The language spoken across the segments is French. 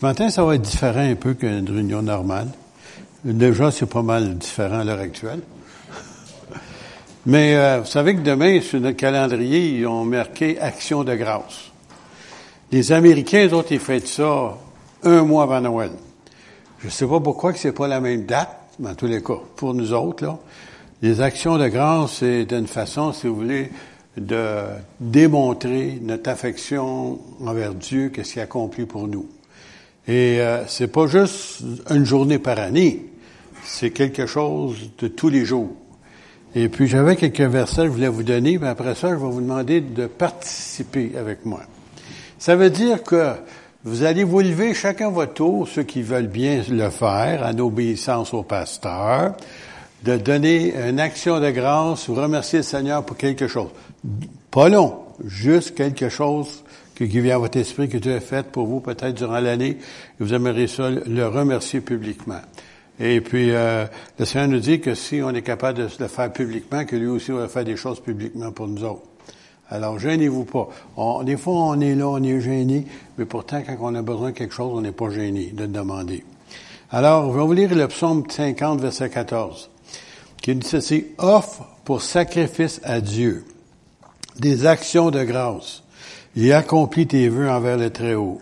Ce matin, ça va être différent un peu qu'une réunion normale. Déjà, c'est pas mal différent à l'heure actuelle. Mais euh, vous savez que demain, sur notre calendrier, ils ont marqué Action de grâce. Les Américains, eux autres, ils ça un mois avant Noël. Je ne sais pas pourquoi que c'est pas la même date, mais en tous les cas, pour nous autres, là, les actions de grâce, c'est d'une façon, si vous voulez, de démontrer notre affection envers Dieu, qu'est-ce qu'il a accompli pour nous. Et euh, c'est pas juste une journée par année, c'est quelque chose de tous les jours. Et puis j'avais quelques versets que je voulais vous donner, mais après ça, je vais vous demander de participer avec moi. Ça veut dire que vous allez vous lever chacun votre tour, ceux qui veulent bien le faire, en obéissance au pasteur, de donner une action de grâce ou remercier le Seigneur pour quelque chose. Pas long, juste quelque chose qui vient à votre esprit que Dieu a fait pour vous peut-être durant l'année, et vous aimeriez ça le remercier publiquement. Et puis, euh, le Seigneur nous dit que si on est capable de le faire publiquement, que lui aussi va faire des choses publiquement pour nous autres. Alors, gênez-vous pas. des fois, on est là, on est gêné, mais pourtant, quand on a besoin de quelque chose, on n'est pas gêné de le demander. Alors, je vais vous lire le psaume 50, verset 14, qui dit ceci, offre pour sacrifice à Dieu des actions de grâce et accomplis tes vœux envers le Très-Haut.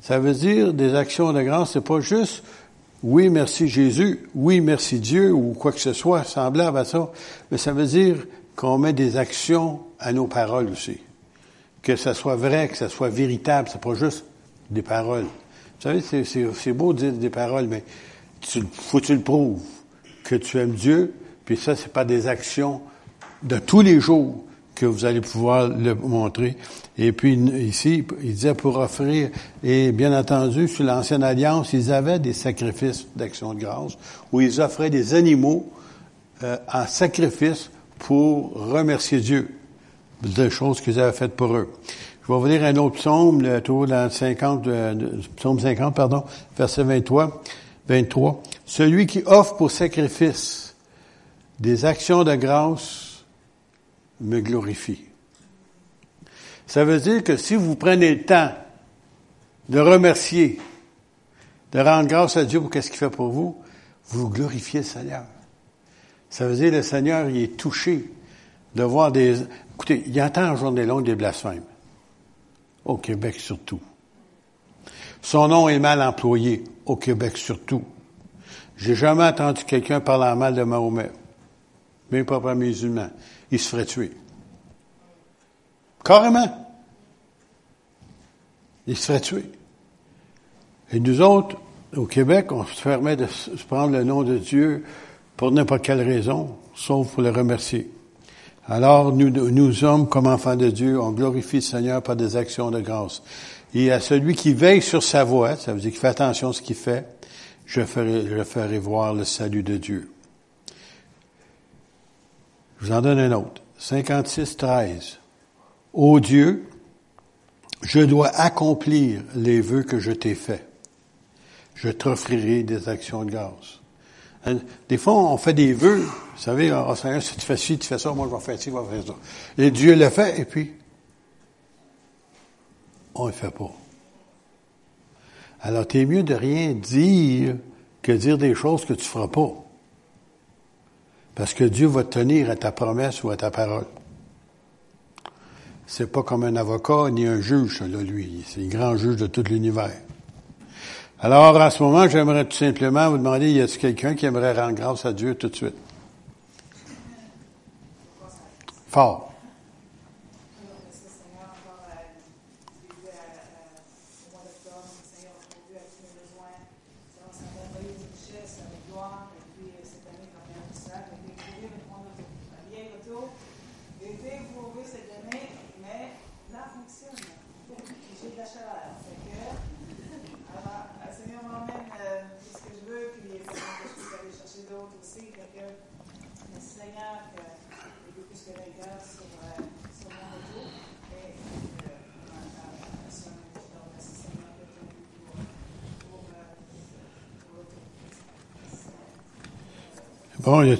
Ça veut dire des actions de grâce, c'est pas juste oui, merci Jésus, oui, merci Dieu, ou quoi que ce soit semblable à ça, mais ça veut dire qu'on met des actions à nos paroles aussi. Que ça soit vrai, que ça soit véritable, c'est pas juste des paroles. Vous savez, c'est beau de dire des paroles, mais tu, faut que tu le prouves que tu aimes Dieu, puis ça, c'est pas des actions de tous les jours que vous allez pouvoir le montrer. Et puis ici, il disait pour offrir, et bien entendu, sur l'ancienne alliance, ils avaient des sacrifices d'action de grâce, où ils offraient des animaux euh, en sacrifice pour remercier Dieu des choses qu'ils avaient faites pour eux. Je vais vous lire un autre psaume, le tour dans 50, euh, psaume 50, pardon, verset 23, 23. Celui qui offre pour sacrifice des actions de grâce me glorifie. Ça veut dire que si vous prenez le temps de remercier, de rendre grâce à Dieu pour ce qu'il fait pour vous, vous glorifiez le Seigneur. Ça veut dire que le Seigneur, il est touché de voir des... Écoutez, il entend en journée longue des blasphèmes. Au Québec surtout. Son nom est mal employé. Au Québec surtout. J'ai jamais entendu quelqu'un parler mal de Mahomet. Même pas par musulman il se ferait tuer. Carrément. Il se ferait tuer. Et nous autres, au Québec, on se permet de prendre le nom de Dieu pour n'importe quelle raison, sauf pour le remercier. Alors, nous, nous hommes, comme enfants de Dieu, on glorifie le Seigneur par des actions de grâce. Et à celui qui veille sur sa voie, ça veut dire qu'il fait attention à ce qu'il fait, je ferai, je ferai voir le salut de Dieu. Je vous en donne un autre. 56, 13. Ô Dieu, je dois accomplir les vœux que je t'ai faits. Je t'offrirai des actions de grâce. Hein? Des fois, on fait des vœux. Vous savez, oh, Seigneur, si tu fais ci, tu fais ça, moi je vais faire ci, je vais faire ça. Et Dieu le fait, et puis, on ne le fait pas. Alors, t'es mieux de rien dire que dire des choses que tu feras pas. Parce que Dieu va tenir à ta promesse ou à ta parole. C'est pas comme un avocat ni un juge, là, lui. C'est le grand juge de tout l'univers. Alors, à ce moment, j'aimerais tout simplement vous demander, y a-t-il quelqu'un qui aimerait rendre grâce à Dieu tout de suite? Fort.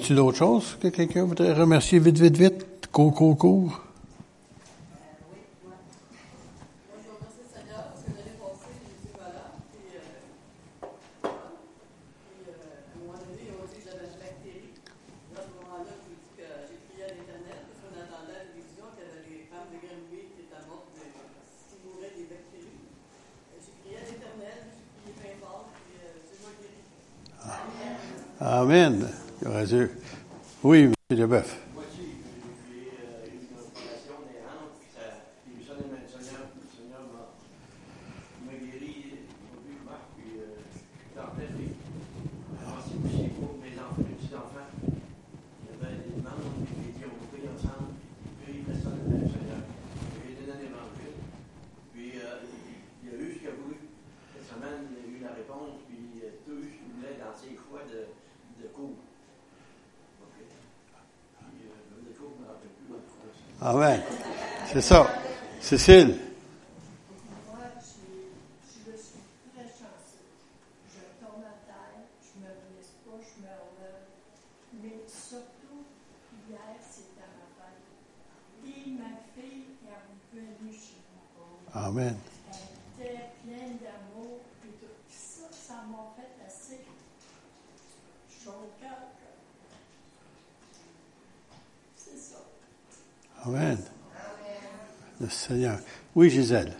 Tu d'autres choses que quelqu'un voudrait remercier vite, vite, vite, coucou, coucou? Oui, moi. Moi, je remercie le Seigneur parce que j'avais pensé que je suis malade. Et à un moment donné, il y a aussi des bactéries. à ce moment-là, je vous dis que j'ai crié à l'éternel parce qu'on entendait la vision qu'il y avait des femmes de Grégoire qui étaient à bord de s'il mourait des bactéries. J'ai crié à l'éternel, je suis crié à l'éternel, je suis crié à l'éternel, Amen. Oui, M. Deboeuf. Je suis très chancée. Je tourne à terre, je ne me blisse pas, je me surtout hier, c'était ma paix. Et ma fille qui avait venue chez moi. Amen. Elle était pleine d'amour et tout. Ça, ça m'a fait assez chaud. C'est ça. Amen le Seigneur. Oui, Gisèle.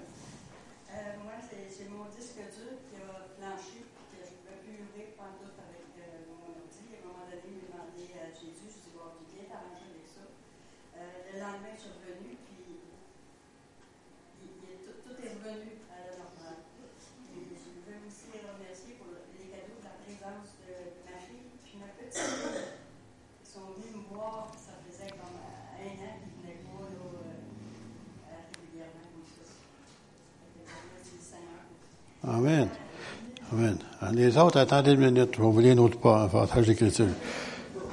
les autres, attendez une minute, je vais vous lire un autre passage d'écriture.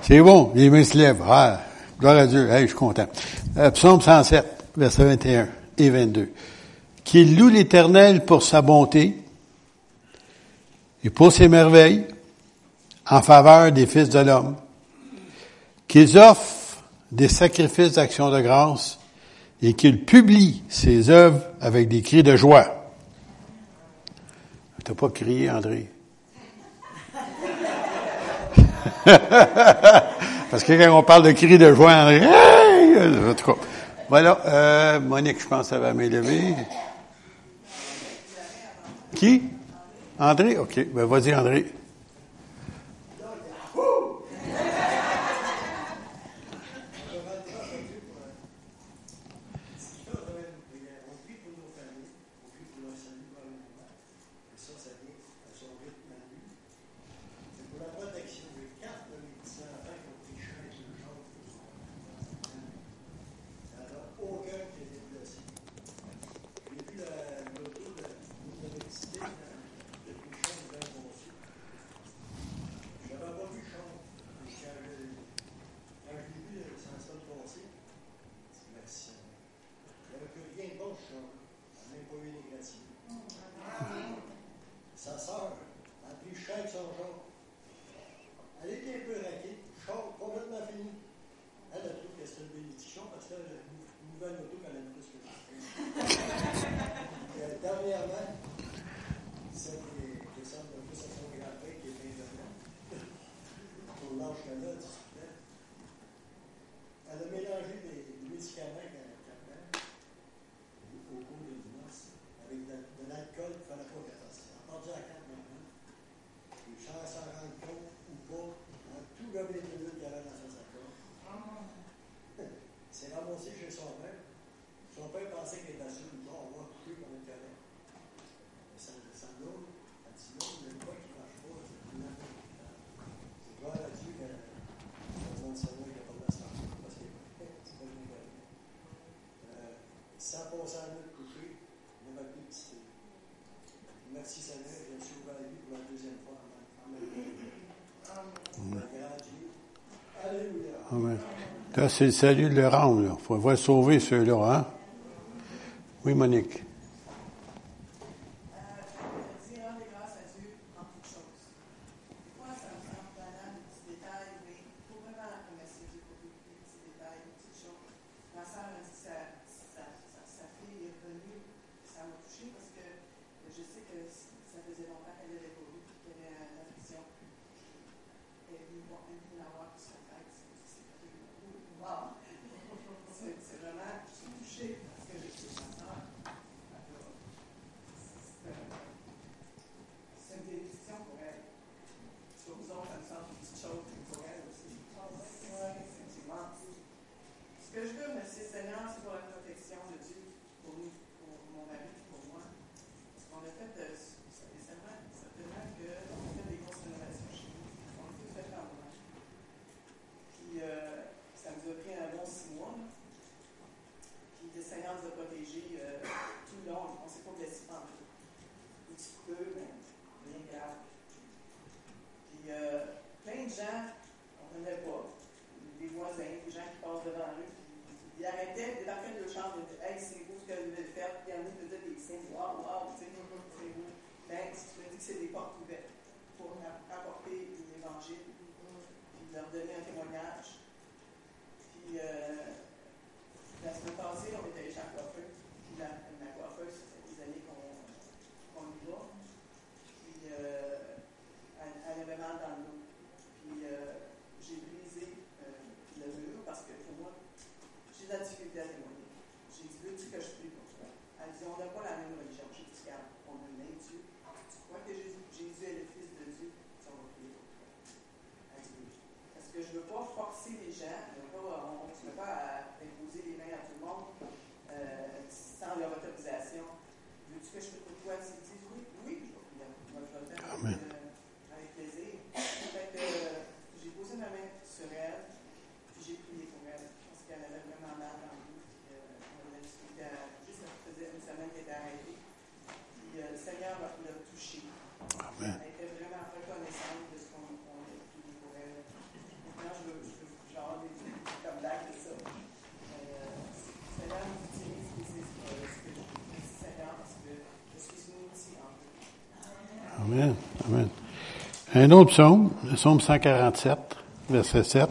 C'est bon, les mains se lèvent. Ah, gloire à Dieu, je suis content. Euh, psaume 107, versets 21 et 22. Qu'il loue l'Éternel pour sa bonté et pour ses merveilles en faveur des fils de l'homme. Qu'ils offrent des sacrifices d'action de grâce et qu'il publie ses œuvres avec des cris de joie. T'as pas crié, André. Parce que quand on parle de cris de joie, on en tout cas. Voilà, euh, Monique, je pense, que ça va m'élever. Qui? André? OK. Ben, vas-y, André. commencer à un autre côté, on va plus quitter. Merci Seigneur, je suis ouvert à lui pour la deuxième fois. Amen. Alléluia. Amen. Là, c'est le salut de le rendre. Il faut avoir sauvé ceux-là. Hein? Oui, Monique. Un autre psaume, le psaume 147, verset 7.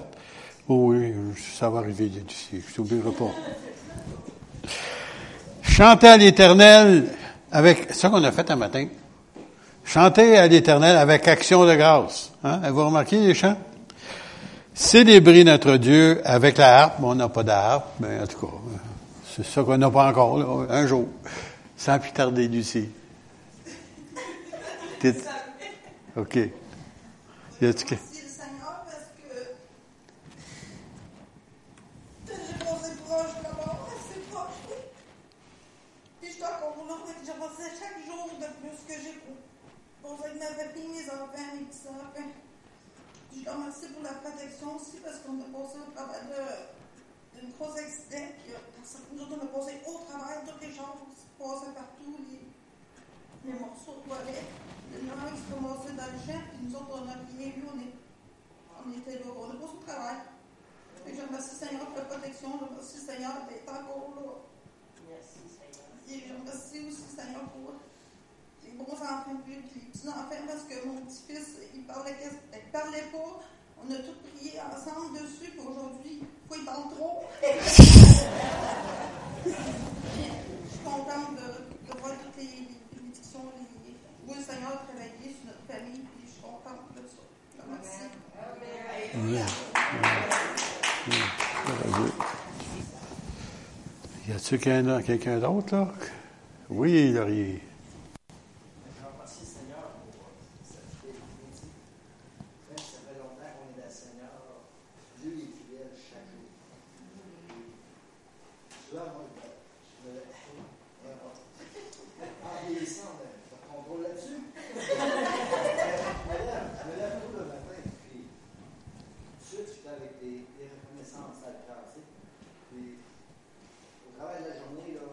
Oh oui, ça va arriver d'ici, je t'oublierai pas. Chantez à l'Éternel avec, c'est ça qu'on a fait un matin. Chantez à l'Éternel avec action de grâce. Hein? Avez-vous remarqué les chants? Célébrer notre Dieu avec la harpe. Bon, on n'a pas d'harpe, mais en tout cas, c'est ça qu'on n'a pas encore, un jour. Sans plus tarder, Lucie. OK. Y a-tu que- Merci le Seigneur parce que j'ai passé proche d'abord, assez proche. oui. Puis je suis encore là, fait que j'avançais chaque jour de plus que j'ai posé avec ma famille, mes enfants, mes petits-enfants. Puis je te remercie pour la protection aussi parce qu'on a passé au travers de- d'un gros accident. Puis euh, dans certains jours, on a passé au travers de toutes les choses qui se passaient partout, les, les morceaux de toilette. Les gens qui se ramassaient dans le champ, puis nous autres, on n'a rien vu, on, est, on était là, on a passé au travail. Fait que je remercie le Seigneur pour la protection, je remercie le Seigneur d'être encore là. Merci, Seigneur. Et je remercie aussi le Seigneur pour les bons enfants, puis les petits-enfants, parce que mon petit-fils, il parlait, quasi- il parlait pas. On a tous prié ensemble dessus, puis aujourd'hui, il il parle trop. je suis contente de, de voir toutes les les bénédictions, les, où le Seigneur a travaillé sur notre famille, puis je suis contente de ça. Je te remercie. Y a-t-il quelqu'un d'autre, là? Oui, Laurier. Je remercie le Seigneur pour euh, cette fidélité. Même si ça fait longtemps qu'on est dans le Seigneur, Dieu est fidèle chaque jour. Souvent, moi, je me- je me. En vieillissant, on a on a contrôle là-dessus. Elle me lève elle me lève tôt le matin, puis tout de suite, je suis avec des, des reconnaissances à le cœur, tu sais. Puis, au travers de la journée, là,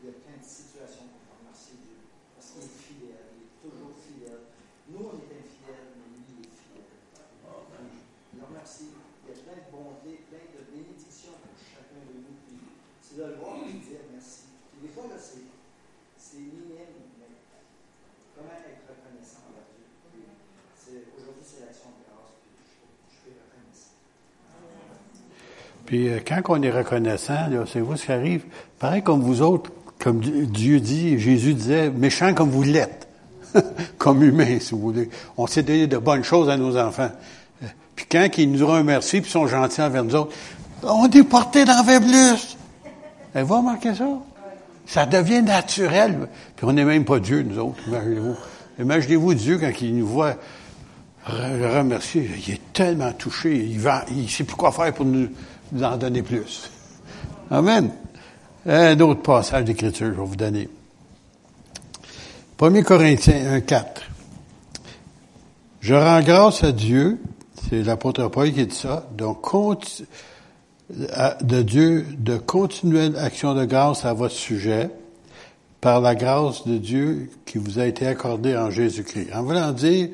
il y a plein de situations pour remercier Dieu. Parce qu'il est fidèle, il est toujours fidèle. Nous, on est infidèles, mais lui, il est fidèle. Puis, je le remercie. Il y a plein de bontés, plein de bénédictions pour chacun de nous. Puis, c'est de le voir et de dire merci. Puis, des fois, là, c'est, c'est minime, mais comment être reconnaissant envers Dieu. Puis, c'est, aujourd'hui, c'est l'action de grâce. Puis, je, je suis reconnaissant. Puis euh, quand on est reconnaissant, c'est vous ce qui arrive. Pareil comme vous autres, comme Di- Dieu dit, Jésus disait, méchants comme vous l'êtes, comme humains, si vous voulez. On s'est donné de bonnes choses à nos enfants. Euh, Puis quand ils nous remercient, puis sont gentils envers nous autres, on est porté faire plus. Avez-vous remarqué ça? Ça devient naturel. Puis on n'est même pas Dieu, nous autres, imaginez-vous. Imaginez-vous Dieu quand il nous voit re- remercier. Il est tellement touché. Il va, il sait plus quoi faire pour nous, en donner plus. Amen. Un autre passage d'écriture, je vais vous donner. 1 Corinthiens 1, 4. Je rends grâce à Dieu, c'est l'apôtre Paul qui dit ça, donc de Dieu de continuelle action de grâce à votre sujet par la grâce de Dieu qui vous a été accordée en Jésus-Christ. En voulant dire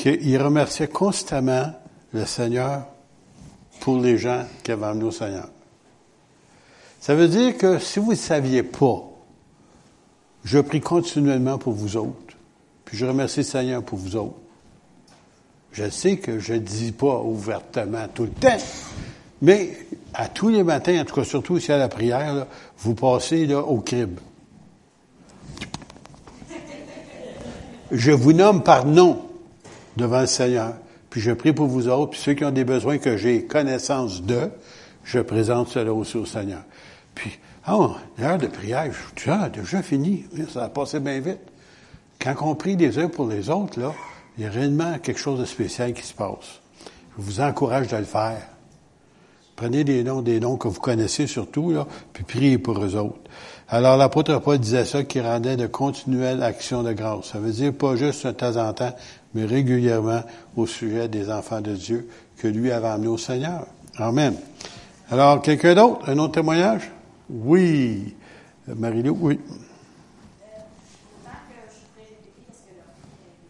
qu'il remerciait constamment le Seigneur pour les gens qui avaient amené au Seigneur. Ça veut dire que si vous ne saviez pas, je prie continuellement pour vous autres, puis je remercie le Seigneur pour vous autres. Je sais que je ne dis pas ouvertement tout le temps, mais à tous les matins, en tout cas surtout ici à la prière, vous passez au crible. Je vous nomme par nom devant le Seigneur, puis je prie pour vous autres, puis ceux qui ont des besoins que j'ai connaissance de, je présente cela aussi au Seigneur. Puis, ah, l'heure de prière, je dis, ah, déjà fini, ça a passé bien vite. Quand on prie les uns pour les autres, là, il y a réellement quelque chose de spécial qui se passe. Je vous encourage de le faire. Prenez des noms, des noms que vous connaissez surtout, là, puis priez pour eux autres. Alors, l'apôtre Paul disait ça, qui rendait de continuelles actions de grâce. Ça veut dire pas juste de temps en temps, mais régulièrement au sujet des enfants de Dieu que lui avait amenés au Seigneur. Amen. Alors, quelqu'un d'autre? Un autre témoignage? Oui. Marie-Lou, oui. Autant que je voudrais répéter parce que le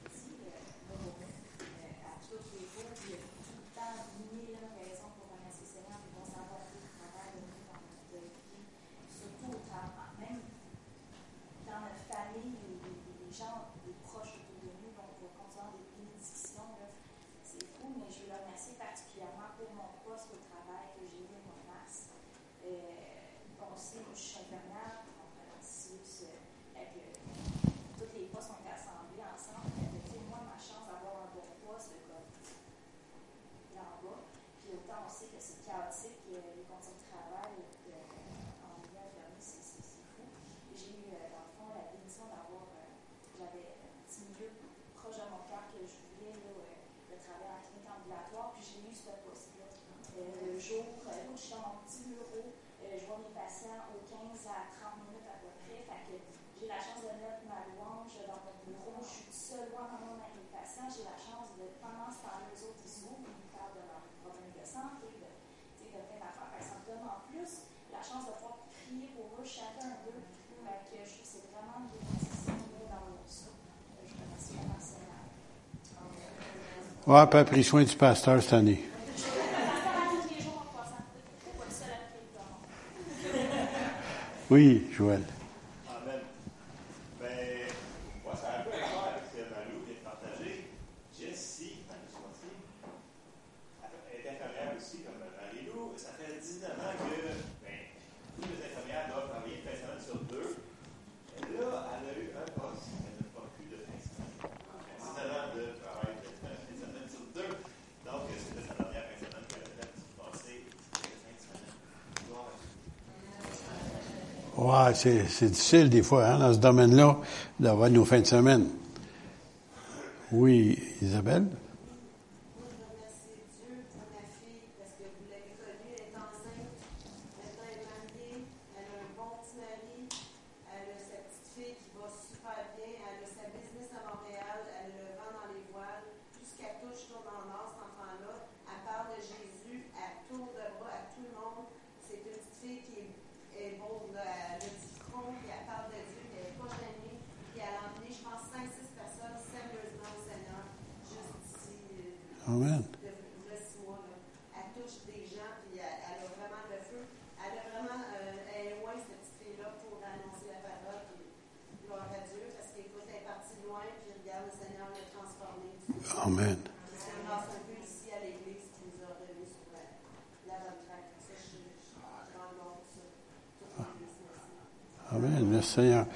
petit, euh, à tous les fois, il y a tout le temps mille raisons pour remercier le Seigneur, puis on s'en va tout le travail de nous dans notre vie, surtout au travail, même dans notre famille, les, les, les gens, les proches de patients aux 15 à 30 minutes à peu près. Fait que j'ai la chance de mettre ma louange dans mon bureau. Je suis seule pendant avec mes patients. J'ai la chance de, pendant ce temps-là, les autres, ils s'ouvrent, ils me parlent de leurs problèmes de santé, de, de plein ça me donne en plus la chance de pouvoir prier pour eux, chacun d'eux. Fait je c'est vraiment une bénédiction dans mon ça. Je remercie Seigneur. Ouais, pas pris soin du pasteur cette année. Je fais le pasteur à tous les jours en passant. C'est pas le seul à prier pour moi. Oui, Joël. Amen. Ben, moi, ça a un peu à voir avec ce que Malou vient de partager. Jessie, enfin, je pense aussi, elle est infirmière aussi, comme Marie-Lou. Ça fait 19 ans que ben, toutes les infirmières doivent travailler une fin de semaine sur deux. Et là, elle a eu un poste. Elle n'a pas plus de fin de semaine. 19 ans de travail de fin de semaine sur deux. Donc, c'était sa dernière fin de semaine qu'elle a faite passer cette fin de semaine. Gloire à Dieu. Ouais, c'est, difficile des fois, hein, dans ce domaine-là, d'avoir nos fins de semaine. Oui, Isabelle? Moi, je remercie Dieu pour ma fille parce que vous l'avez connue, elle est enceinte. Maintenant, elle est mariée, elle a un bon petit mari, elle a sa petite fille qui va super bien, elle a sa business à Montréal, elle a le vent dans les voiles. Tout ce qu'elle touche tourne en or, cet enfant-là. Elle parle de Jésus, elle tourne de bras à tout le monde. C'est une petite fille qui est, est beau, là. elle a du front, puis elle parle de Dieu, puis elle n'est pas gênée. Puis elle a emmené, je pense, 5-6 personnes sérieusement au Seigneur, juste ici. euh, Amen. de de six mois, là. Elle touche des gens, puis elle, elle a vraiment le feu. Elle a vraiment, euh, elle est loin, cette petite fille-là, pour annoncer la parole, puis gloire à Dieu, parce qu'écoute, elle est partie loin, puis regarde, le Seigneur l'a transformée. Amen. C'est grâce un peu ici à l'Église qui nous a remis sur la, la bonne track. Ça, je, je, je rends gloire pour ça. Toute l'Église, Seigneur.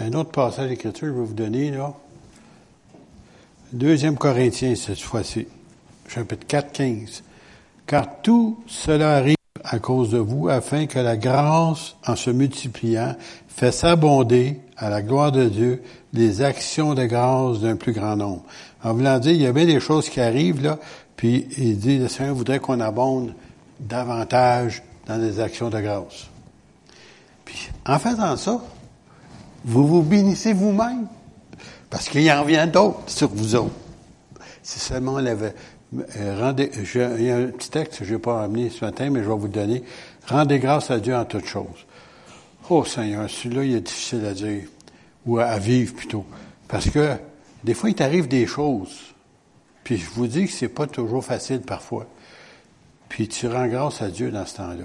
Un autre passage d'écriture, je vais vous donner, là. Deuxième Corinthiens, cette fois-ci. Chapitre 4, 15. Car tout cela arrive à cause de vous, afin que la grâce, en se multipliant, fasse abonder à la gloire de Dieu les actions de grâce d'un plus grand nombre. En voulant dire, il y a bien des choses qui arrivent, là, puis il dit, le Seigneur voudrait qu'on abonde davantage dans les actions de grâce. Puis, en faisant ça, vous vous bénissez vous-même. Parce qu'il y en vient d'autres sur vous autres. Si seulement avait, euh, rendez, il y a un petit texte que je n'ai pas amené ce matin, mais je vais vous le donner. Rendez grâce à Dieu en toutes choses. Oh Seigneur, celui-là, il est difficile à dire. Ou à, à vivre plutôt. Parce que, des fois, il t'arrive des choses. Puis je vous dis que c'est pas toujours facile parfois. Puis tu rends grâce à Dieu dans ce temps-là.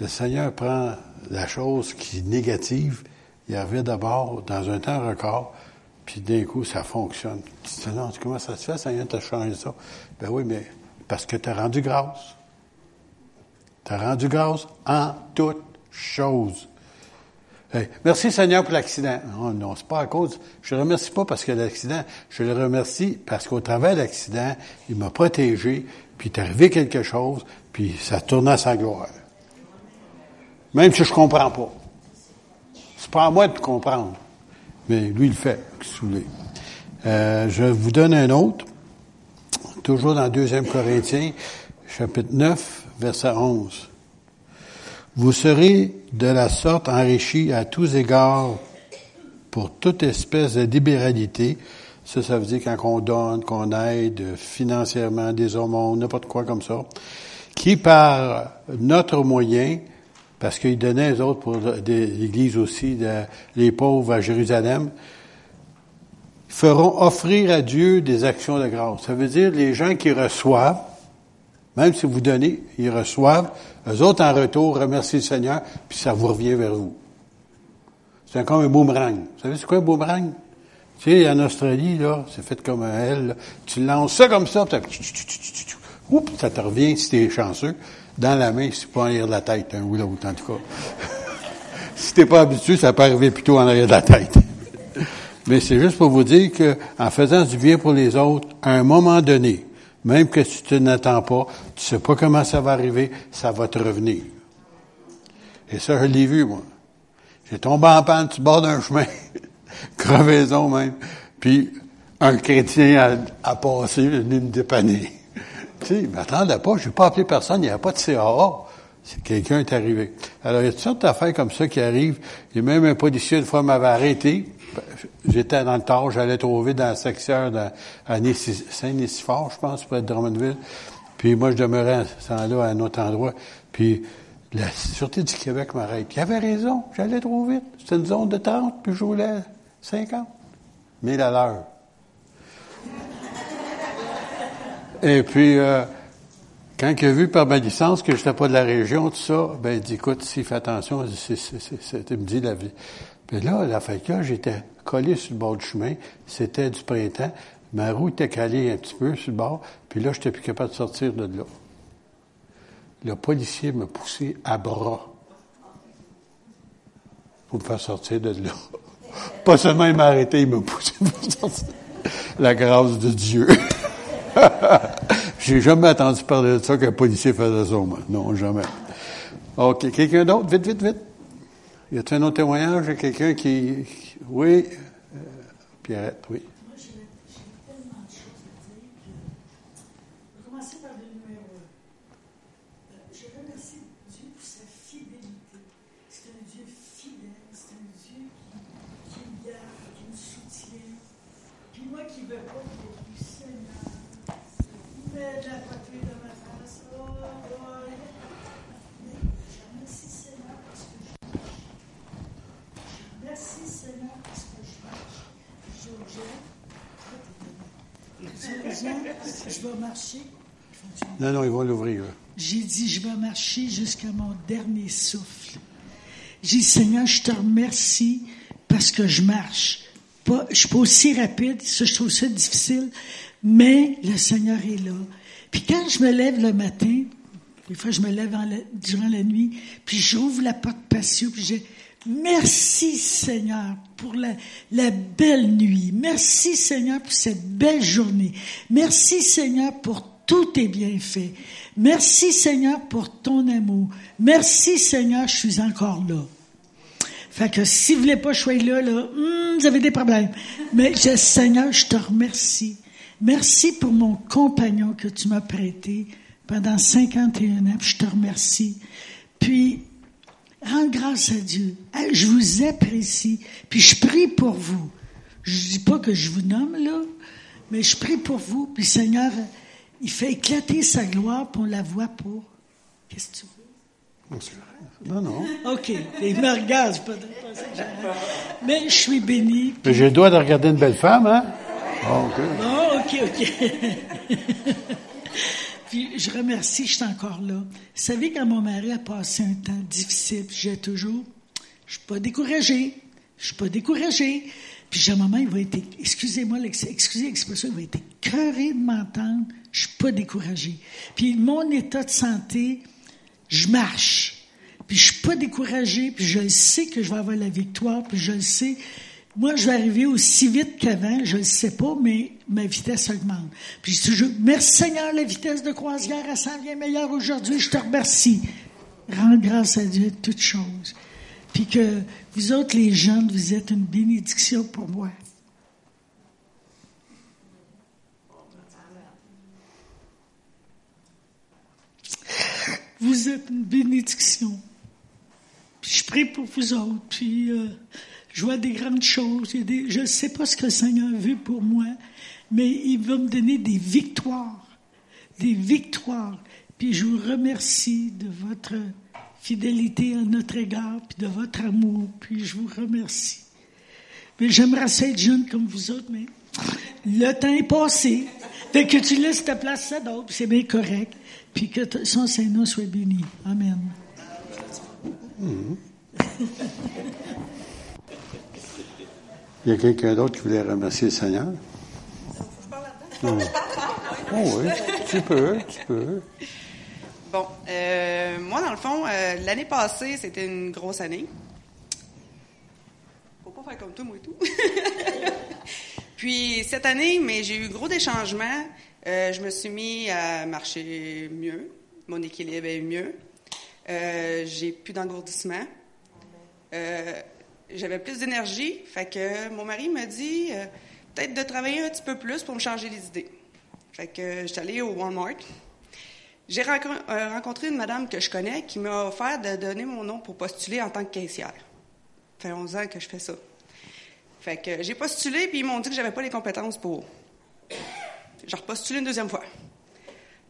Le Seigneur prend la chose qui est négative, il revient d'abord dans un temps record, puis d'un coup, ça fonctionne. Tu dis, non, comment ça se fait, Seigneur, t'as changé ça? Ben oui, mais parce que tu as rendu grâce. Tu as rendu grâce en toutes choses. Hey, merci Seigneur pour l'accident. Non, non, c'est pas à cause. Je le remercie pas parce que l'accident. Je le remercie parce qu'au travers de l'accident, il m'a protégé, puis il est arrivé quelque chose, puis ça tourne à sa gloire. Même si je comprends pas. C'est pas à moi de comprendre. Mais lui, il le fait, si vous voulez. Euh, je vous donne un autre. Toujours dans 2 Corinthiens, chapitre 9, verset 11. Vous serez de la sorte enrichis à tous égards pour toute espèce de libéralité. Ça, ça veut dire quand on donne, qu'on aide financièrement des aumônes, n'importe quoi comme ça, qui par notre moyen, parce qu'ils donnaient les autres pour l'Église aussi, les pauvres à Jérusalem, feront offrir à Dieu des actions de grâce. Ça veut dire les gens qui reçoivent, même si vous donnez, ils reçoivent, eux autres en retour remercient le Seigneur, puis ça vous revient vers vous. C'est comme un boomerang. Vous savez c'est quoi un boomerang? Tu sais, en Australie, là, c'est fait comme un L. là. Tu lances ça comme ça, puis ça, oups, ça te revient si t'es chanceux. Dans la main, c'est pas en arrière de la tête, un ou l'autre, en tout cas. si t'es pas habitué, ça peut arriver plutôt en arrière de la tête. Mais c'est juste pour vous dire que, en faisant du bien pour les autres, à un moment donné, même que tu te n'attends pas, tu sais pas comment ça va arriver, ça va te revenir. Et ça, je l'ai vu, moi. J'ai tombé en panne du bord d'un chemin, crevaison même, puis un chrétien a, a passé, venu me dépanner. Tu sais, il m'attendait pas, je n'ai pas appelé personne, il n'y avait pas de CAA. Quelqu'un est arrivé. Alors, il y a toutes sortes d'affaires comme ça qui arrivent. Il y a même un policier, une fois, m'avait arrêté. J'étais dans le tard, j'allais trop vite dans secteur de, à Saint-Nicifort, je pense, près de Drummondville. Puis moi, je demeurais à ce temps-là à un autre endroit. Puis la Sûreté du Québec m'arrête. Il avait raison, j'allais trop vite. C'était une zone de 30, puis je roulais 50. 1000 à l'heure. Et puis, euh, quand il a vu par ma licence que je n'étais pas de la région, tout ça, ben, il dit, écoute, s'il fait attention, il me dit la vie. Puis là, la là, j'étais collé sur le bord du chemin. C'était du printemps. Ma roue était calée un petit peu sur le bord. Puis là, j'étais plus capable de sortir de là. Le policier m'a poussé à bras pour me faire sortir de là. Pas seulement il m'a arrêté, il m'a poussé pour sortir. La grâce de Dieu. J'ai jamais entendu parler de ça qu'un policier faisait ça, moi. Non, jamais. OK. Quelqu'un d'autre? Vite, vite, vite. Y a-t-il un autre témoignage quelqu'un qui... Oui. euh, Pierrette, oui. Qui, veux pas que Seigneur je vais marcher. Non, non, ils vont l'ouvrir. J'ai dit, je vais marcher jusqu'à mon dernier souffle. J'ai dit, Seigneur, je te remercie parce que je marche. Pas, je suis pas aussi rapide, ça, je trouve ça difficile, mais le Seigneur est là. Puis quand je me lève le matin, des fois je me lève durant la nuit, puis j'ouvre la porte patio, puis j'ai Merci Seigneur pour la, belle nuit. Merci Seigneur pour cette belle journée. Merci Seigneur pour tous tes bienfaits. Merci Seigneur pour ton amour. Merci Seigneur, je suis encore là. Fait que si vous voulez pas je là, hum, vous avez des problèmes. Mais Seigneur, je te remercie. Merci pour mon compagnon que tu m'as prêté pendant 51 ans. puis Je te remercie. Puis, rends grâce à Dieu. Je vous apprécie. Puis je prie pour vous. Je dis pas que je vous nomme là, mais je prie pour vous. Puis Seigneur, il fait éclater sa gloire, puis on la voit pour. Qu'est-ce que tu veux? Non, non. OK. Il me regarde, c'est pas. Mais je suis béni. Mais j'ai le droit de regarder une belle femme, hein? OK. Bon, OK, OK. puis je remercie, je suis encore là. Vous savez, quand mon mari a passé un temps difficile, j'ai toujours, je suis pas découragée. Je suis pas découragée. Puis j'ai un moment, il va être, excusez-moi, excusez l'expression, il va être écœuré de m'entendre. Je suis pas découragée. Puis mon état de santé, je marche. Puis je suis pas découragée, puis je le sais que je vais avoir la victoire, puis je le sais. Moi, je vais arriver aussi vite qu'avant, je le sais pas, mais ma vitesse augmente. Puis je dis toujours, merci Seigneur, la vitesse de croisière, elle s'en vient meilleure aujourd'hui, je te remercie. Rends grâce à Dieu de toutes choses. Puis que vous autres, les jeunes, vous êtes une bénédiction pour moi. Vous êtes une bénédiction. Puis je prie pour vous autres. Puis euh, je vois des grandes choses. Je ne sais pas ce que le Seigneur veut pour moi, mais il va me donner des victoires. Des victoires. Puis je vous remercie de votre fidélité à notre égard, puis de votre amour. Puis je vous remercie. Mais j'aimerais être jeune comme vous autres, mais le temps est passé. Fait que tu laisses ta place à d'autres, c'est bien correct. Puis que son Saint-Nom soit béni. Amen. Il y a quelqu'un d'autre qui voulait remercier le Seigneur? Oh, oui, tu peux, tu peux. Bon, euh, moi, dans le fond, euh, l'année passée, c'était une grosse année. Faut pas faire comme tout, moi et tout. Puis cette année, mais j'ai eu gros des changements. Euh, je me suis mis à marcher mieux. Mon équilibre est mieux. J'ai plus d'engourdissement. Euh, j'avais plus d'énergie. Fait que mon mari m'a dit euh, peut-être de travailler un petit peu plus pour me changer les idées. Fait que j'étais allée au Walmart. j'ai euh, rencontré une madame que je connais qui m'a offert de donner mon nom pour postuler en tant que caissière. Ça fait 11 ans que je fais ça. Fait que j'ai postulé, puis ils m'ont dit que j'avais pas les compétences pour. J'ai repostulé une deuxième fois.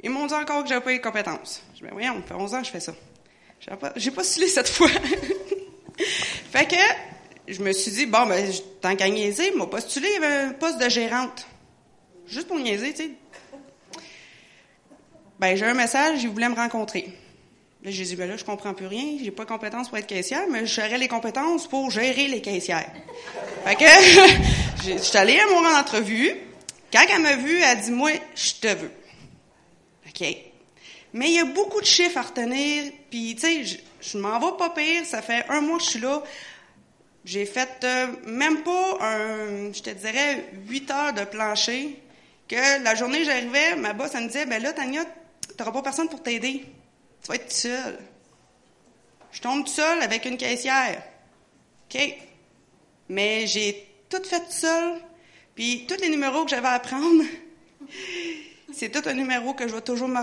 Ils m'ont dit encore que j'avais pas les compétences. Je dis, voyons, ça fait 11 ans que je fais ça. J'ai postulé cette fois. fait que je me suis dit, bon, ben, tant qu'à niaiser, m'ont postulé, il un poste de gérante. Juste pour niaiser, tu sais. Ben, j'ai un message, ils voulaient me rencontrer. Là, j'ai dit, ben là, je comprends plus rien, j'ai pas de compétences pour être caissière, mais j'aurais les compétences pour gérer les caissières. fait que, je suis allée à mon entrevue. Quand elle m'a vue, elle a dit, moi, je te veux. OK. Mais il y a beaucoup de chiffres à retenir, puis, tu sais, je, je m'en vais pas pire, ça fait un mois que je suis là. J'ai fait euh, même pas un, je te dirais, 8 heures de plancher, que la journée j'arrivais, ma boss, elle me disait, ben là, Tania, t'auras pas personne pour t'aider. Tu vas être seule. Je tombe seule avec une caissière. OK? Mais j'ai tout fait toute seule. Puis tous les numéros que j'avais à prendre, c'est tout un numéro que je vais toujours me,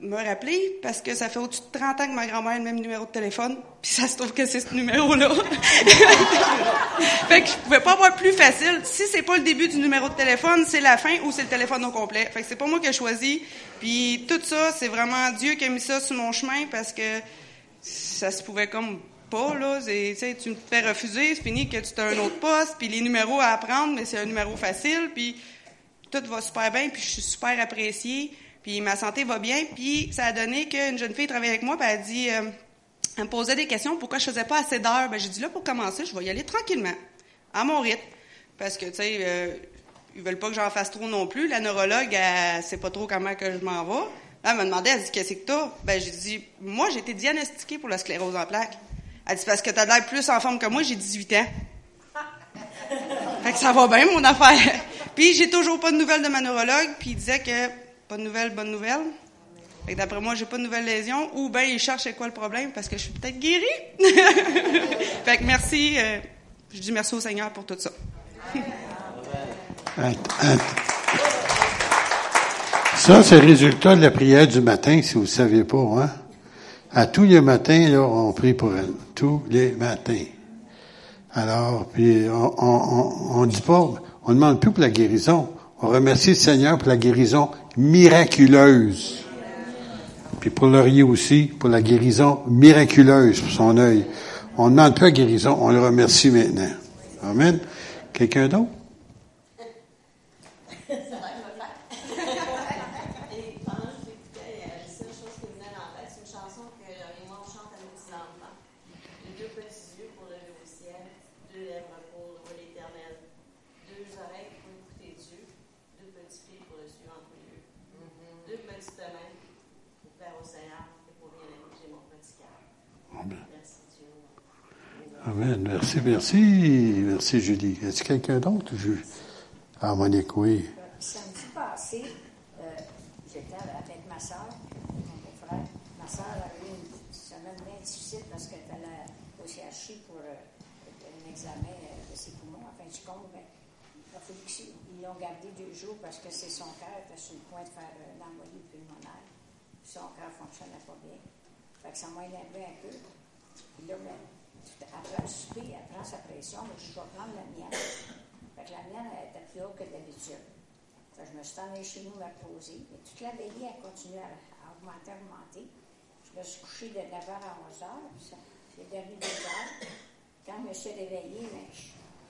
me rappeler parce que ça fait au-dessus de 30 ans que ma grand-mère a le même numéro de téléphone. Puis ça se trouve que c'est ce numéro-là. fait que je pouvais pas avoir plus facile. Si c'est pas le début du numéro de téléphone, c'est la fin ou c'est le téléphone au complet. Fait que c'est pas moi qui ai choisi. Puis tout ça, c'est vraiment Dieu qui a mis ça sur mon chemin parce que ça se pouvait comme pas, là. C'est- Tu sais, tu me fais refuser, c'est fini que tu as un autre poste, puis les numéros à apprendre, mais c'est un numéro facile, puis tout va super bien, puis je suis super appréciée, puis ma santé va bien, puis ça a donné qu'une jeune fille travaillait avec moi, puis elle a dit, euh, elle me posait des questions, pourquoi je faisais pas assez d'heures? Ben, j'ai dit, là, pour commencer, je vais y aller tranquillement, à mon rythme, parce que, tu sais, euh, ils veulent pas que j'en fasse trop non plus. La neurologue, elle sait pas trop comment que je m'en vais. Là, elle m'a demandé, elle dit, qu'est-ce que t'as? Ben, j'ai dit, moi, j'ai été diagnostiquée pour la sclérose en plaques. Elle dit, parce que t'as l'air plus en forme que moi, j'ai 18 ans. Fait que ça va bien, mon affaire. Puis, j'ai toujours pas de nouvelles de ma neurologue, puis il disait que, pas de nouvelles, bonne nouvelle. Fait d'après moi, j'ai pas de nouvelles lésions, ou ben, il cherche c'est quoi le problème, parce que je suis peut-être guérie. fait que merci, euh, je dis merci au Seigneur pour tout ça. Ça, c'est le résultat de la prière du matin, si vous ne saviez pas. Hein? À tous les matins, là, on prie pour elle. Tous les matins. Alors, puis on on demande plus pour la guérison. On remercie le Seigneur pour la guérison miraculeuse. Puis pour Laurier aussi, pour la guérison miraculeuse pour son œil. On ne demande la guérison, on le remercie maintenant. Amen. Quelqu'un d'autre? Et pendant que je l'écoutais, il y a la seule chose qui me venait dans la tête, c'est une chanson que Laurie et moi on chante à nos petits enfants. Les deux petits yeux pour lever au ciel, deux lèvres pour louer l'éternel, deux oreilles pour écouter Dieu, deux petits pieds pour le suivre en tous lieux, deux petites mains pour faire au Seigneur et pour bien j'ai mon petit cœur. Amen. Merci Dieu. Amen. Merci, merci. Merci, Julie. Est-ce quelqu'un d'autre? Je... Ah, Monique, oui. Samedi passé, euh, j'étais avec ma soeur, mon beau-frère. Ma soeur a eu une semaine bien difficile parce qu'elle était allée au CHU pour euh, un examen euh, de ses poumons. En fin de compte, ben, l'ont gardé deux jours parce que c'est son cœur était sur le point de faire euh, pulmonaire. Son cœur ne fonctionnait pas bien. Fait que ça m'a énervé un peu. Puis là, ben, après le souper, elle prend sa pression. mais je dois prendre la mienne. Fait que la mienne, elle était plus haute que d'habitude. Fait je me suis allée chez nous me reposer. Et toute la veillée, elle continué à, augmenter, à augmenter. Je me suis couchée de 9h à 11h. puis ça- J'ai dormi 2 heures. Quand je me suis réveillée,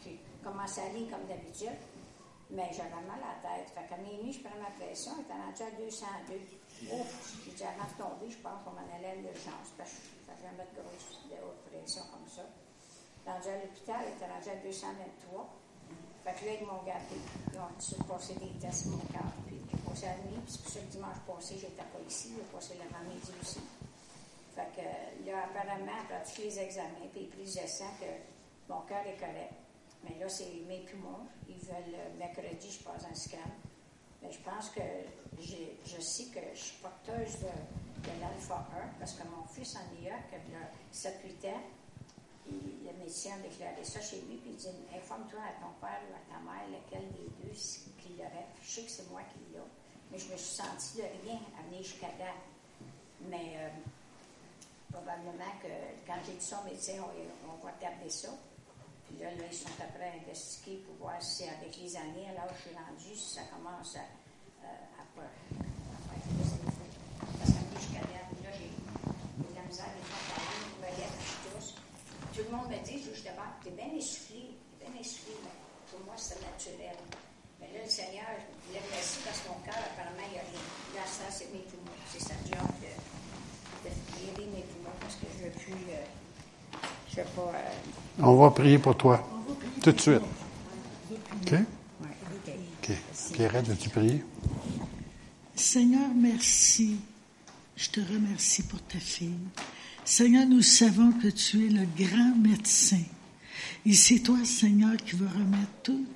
j'ai commencé à lire comme d'habitude. Mais j'avais mal à la tête. Fait qu'à minuit, je prends ma pression. Elle était rendue à 202. Ouf! J'ai dit de tomber, je pense qu'on m'en allait à l'urgence. Parce que ça fait jamais de grosse de haute pression comme ça. Rendu à l'hôpital, elle était rendue à 223. Fait que là, ils m'ont gardé. Ils ont dit, passé des tests, mon cœur. Puis j'ai passé la nuit. Puis c'est pour dimanche passé, j'étais pas ici. J'ai passé l'avant-midi aussi. Fait que là, apparemment, après tous les examens, puis les prises de que mon cœur est correct. Mais là, c'est mes poumons. Ils veulent, euh, mercredi, je passe un scan. Mais je pense que je sais que je suis porteuse de, l'alpha 1 parce que mon fils en New York, il a 7-8 ans, le médecin a déclaré ça chez lui, puis il dit Informe-toi à ton père ou à ta mère lequel des deux qui l'aurait. Je sais que c'est moi qui l'ai, mais je me suis sentie de rien à jusqu'à là. Mais euh, probablement que quand j'ai dit ça au médecin, on, on va regarder ça. Puis là, là, ils sont après investiguer pour voir si avec les années, alors je suis rendue, si ça commence à, Tout le monde me dit justement, t'es bien essoufflé, t'es bien essoufflé, mais pour moi, c'est naturel. Mais là, le Seigneur, je l'ai merci parce que mon cœur, apparemment, il n'y a rien. Là, ça, c'est mes poumons. C'est sa job de, de guérir mes poumons parce que je ne veux plus. euh, je veux pas. euh, On va prier pour toi. Tout de suite. OK? ok. OK. Pierrette, veux-tu prier? Seigneur, merci. Je te remercie pour ta fille. Seigneur, nous savons que tu es le grand médecin. Et c'est toi, Seigneur, qui veux remettre tout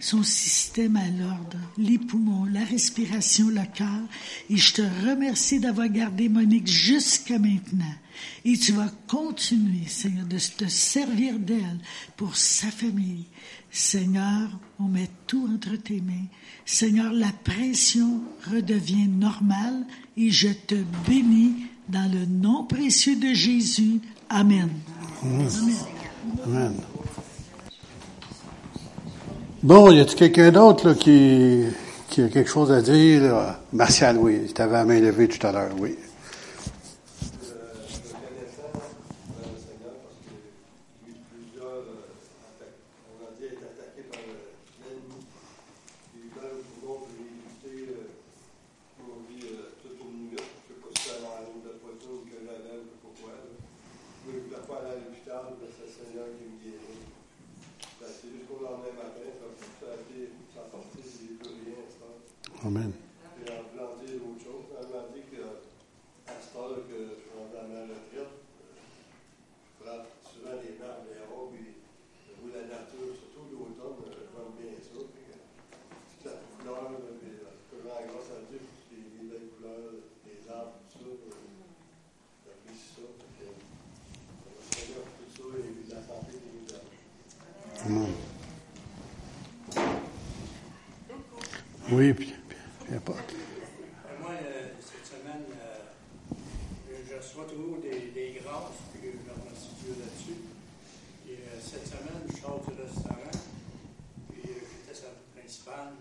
son système à l'ordre, les poumons, la respiration, le cœur. Et je te remercie d'avoir gardé Monique jusqu'à maintenant. Et tu vas continuer, Seigneur, de te servir d'elle pour sa famille. Seigneur, on met tout entre tes mains. Seigneur, la pression redevient normale et je te bénis dans le nom précieux de Jésus. Amen. Amen. Amen. Bon, y a-t-il quelqu'un d'autre là, qui, qui a quelque chose à dire? Martial, oui. Tu avais la main levée tout à l'heure, oui. Euh, je connais ça, euh, le Seigneur, parce que lui, plusieurs euh, attaques, on a dit être attaqué par le- l'ennemi. Puis là, le poumon peut lutter euh, pour lui euh, toute une minute. Je ne sais pas si c'est la ligne de poitrine que j'avais ou pourquoi. là. Mais je ne voulais pas aller à l'hôpital, mais c'est le Seigneur qui me guérit. Ben, c'est jusqu'au lendemain matin, ça ça a été sans sortir, j'ai plus rien. ça. Amen. Puis on m'a dit autre chose. Elle m'a dit que à cette heure que je suis rendu à ma retraite, euh, je prends souvent des marques des hauts, puis je vois la nature, surtout l'automne, euh, j'aime bien ça. Puis, euh, toute la couleur, là, puis, euh, je peux rendre grâce à Dieu pour les, les belles couleurs, les arbres, tout ça. euh, J'apprécie ça. Fait que, euh, Seigneur, pour tout ça, et la santé qui nous donne. Amen. Oui, puis, puis, y a pas. Euh, Moi, euh, cette semaine, euh, je- je reçois toujours des, des grâces, puis je remercie Dieu là-dessus. Et euh, cette semaine, je sors du restaurant, puis euh, j'étais sur la route principale,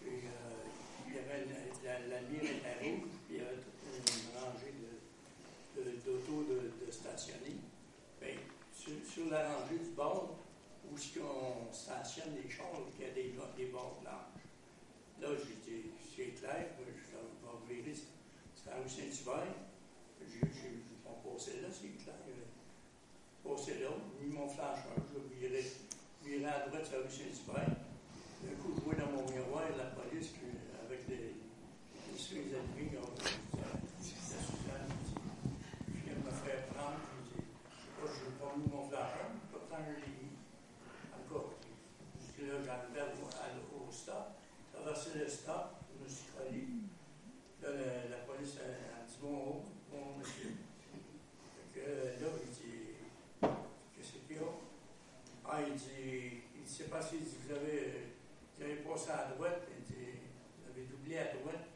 puis euh, il y avait une- la, la lumière était rouge, puis il y avait toute une rangée de- de- d'autos de, de, stationner. Ben, sur, sur la rangée du bord, où est-ce qu'on stationne les chars, il y a des, des bords blancs. Là, j'ai dit, c'est clair, moi, je vais virer, rue Saint-Hubert. J'ai j'ai- j'ai pas passé là, c'est clair. Passé là, mis mon je virais, à droite sur la rue Saint-Hubert. Coup, je vois dans mon miroir la police avec les, les ennemis, ils ont je me faire prendre, je je mon je. Encore. Puis là, j'arrivais au, à- au stop traversé le stop, je me suis collé. Là, la, la police a, Fait que euh, là, il qu'il y a Ah, il dit Il C'est parce qu'il dit Vous avez, vous avez passé à droite, il dit Vous avez doublé à droite.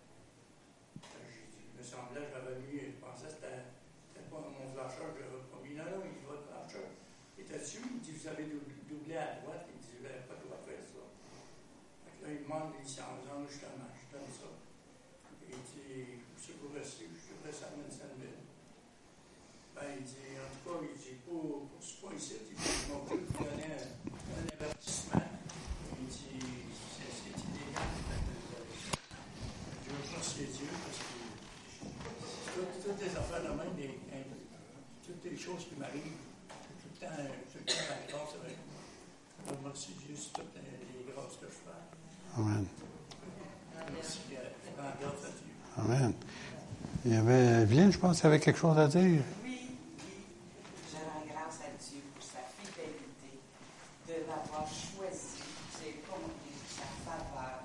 Il me semblait que j'avais mis, je pensais que c'était pas mon flasheur que j'avais pas mis. Non, non, il Votre flasheur. Il était dessus, il dit Vous avez doublé, à droite, il dit n'avez pas droit faire ça. Là, il demande les licences, justement, je donne ça. Et il dit, c'est pour rester, Ben, il dit, en tout cas, il dit, pour, pour ce point ici, il dit, mon donnait un, un avertissement. Il dit, c'est illégal. Remercie Dieu parce que toutes, toutes les affaires de même, hein, toutes les choses qui m'arrivent, tout le temps, tout le temps la grâce avec moi. Je remercie Dieu sur toutes les, grâces que je fais. Amen. Merci, euh, grâce à Dieu. Amen. Il y avait, Evelyne, je pense, avait quelque chose à dire. Oui, oui. Je rends grâce à Dieu pour sa fidélité, de l'avoir choisi, j'ai compris sa faveur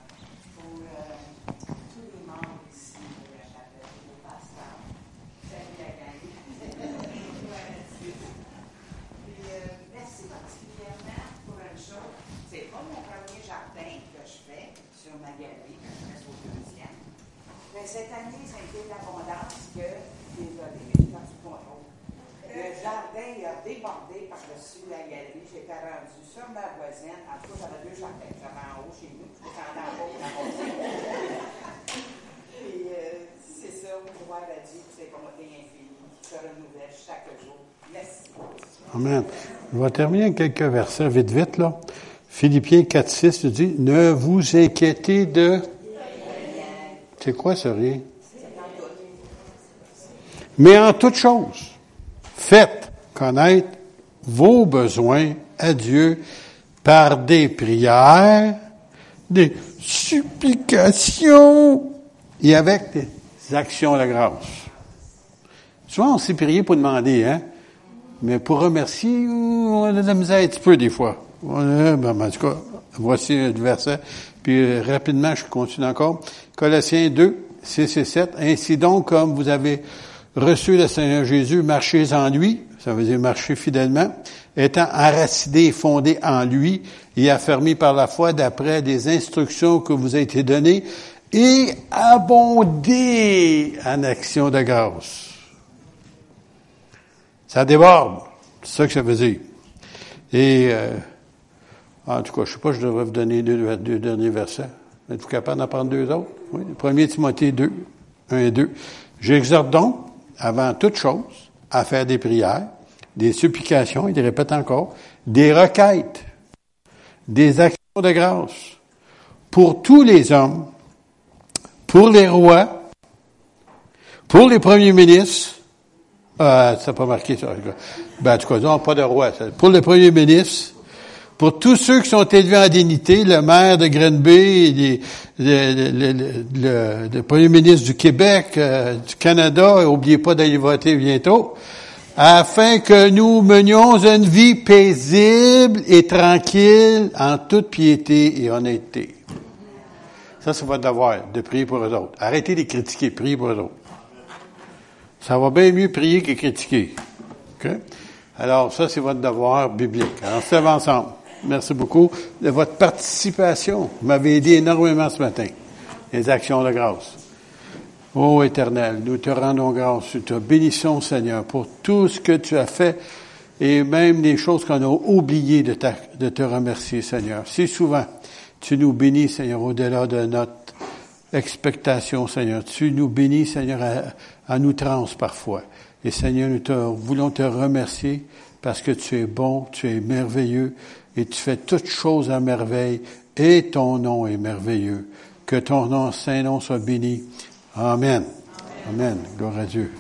pour euh, tous les membres ici de la chapelle, le pasteur. Salut la gang. Gloire à Dieu. Puis, euh, merci particulièrement pour une chose. C'est pas mon premier jardin que je fais sur ma galerie, que je fais au deuxième. Mais cette année, ça a été l'abondance que, désolé, mais c'est dans du contrôle. Le jardin il a débordé par-dessus la galerie. J'étais rendu sur ma voisine. En tout cas, j'avais deux jardins. J'avais en haut chez nous, j'étais en bas pour la Puis euh, c'est ça, gloire à Dieu, c'est comme est infini, qui se renouvelle chaque jour. Merci. Amen. Je vais terminer quelques versets vite, vite, là. Philippiens 4, 6 dit, ne vous inquiétez de... C'est quoi ce rien? Mais en toute chose, faites connaître vos besoins à Dieu par des prières, des supplications et avec des actions de grâce. Souvent, on s'est prié pour demander, hein? Mais pour remercier, on a de la misère un petit peu des fois. Ben, en tout cas, voici le verset. Puis euh, rapidement, je continue encore. Colossiens 2, 6 et 7. Ainsi donc, comme vous avez reçu le Seigneur Jésus, marchez en lui, ça veut dire marcher fidèlement, étant enraciné et fondé en lui et affermi par la foi d'après des instructions que vous a été données et abondé en action de grâce. Ça déborde. C'est ça que ça veut dire. Et, euh, en tout cas, je sais pas, je devrais vous donner deux, deux derniers versets. Êtes-vous capable d'en prendre deux autres? Oui. Le premier Timothée 2, 1 et 2. J'exhorte donc, avant toute chose, à faire des prières, des supplications, il répète encore, des requêtes, des actions de grâce, pour tous les hommes, pour les rois, pour les premiers ministres, euh, ça n'a pas marqué ça. Ben, en tout cas, non, pas de roi. Pour le premier ministre, pour tous ceux qui sont élevés en dignité, le maire de Grenby, le, premier ministre du Québec, euh, du Canada, n'oubliez pas d'aller voter bientôt, afin que nous menions une vie paisible et tranquille en toute piété et honnêteté. Ça, c'est votre devoir, de prier pour eux autres. Arrêtez de les critiquer, priez pour eux autres. Ça va bien mieux prier que critiquer. Alors, ça, c'est votre devoir biblique. Alors, c'est ensemble. Merci beaucoup de votre participation. Vous m'avez aidé énormément ce matin. Les actions de grâce. Ô Éternel, nous te rendons grâce, nous te bénissons, Seigneur, pour tout ce que tu as fait et même les choses qu'on a oublié de, te remercier, Seigneur. Si souvent, tu nous bénis, Seigneur, au-delà de notre expectation, Seigneur. Tu nous bénis, Seigneur, à outrance parfois. Et Seigneur, nous te, voulons te remercier parce que tu es bon, tu es merveilleux et tu fais toutes choses à merveille et ton nom est merveilleux. Que ton nom, Saint-Nom soit béni. Amen. Amen. Gloire à Dieu.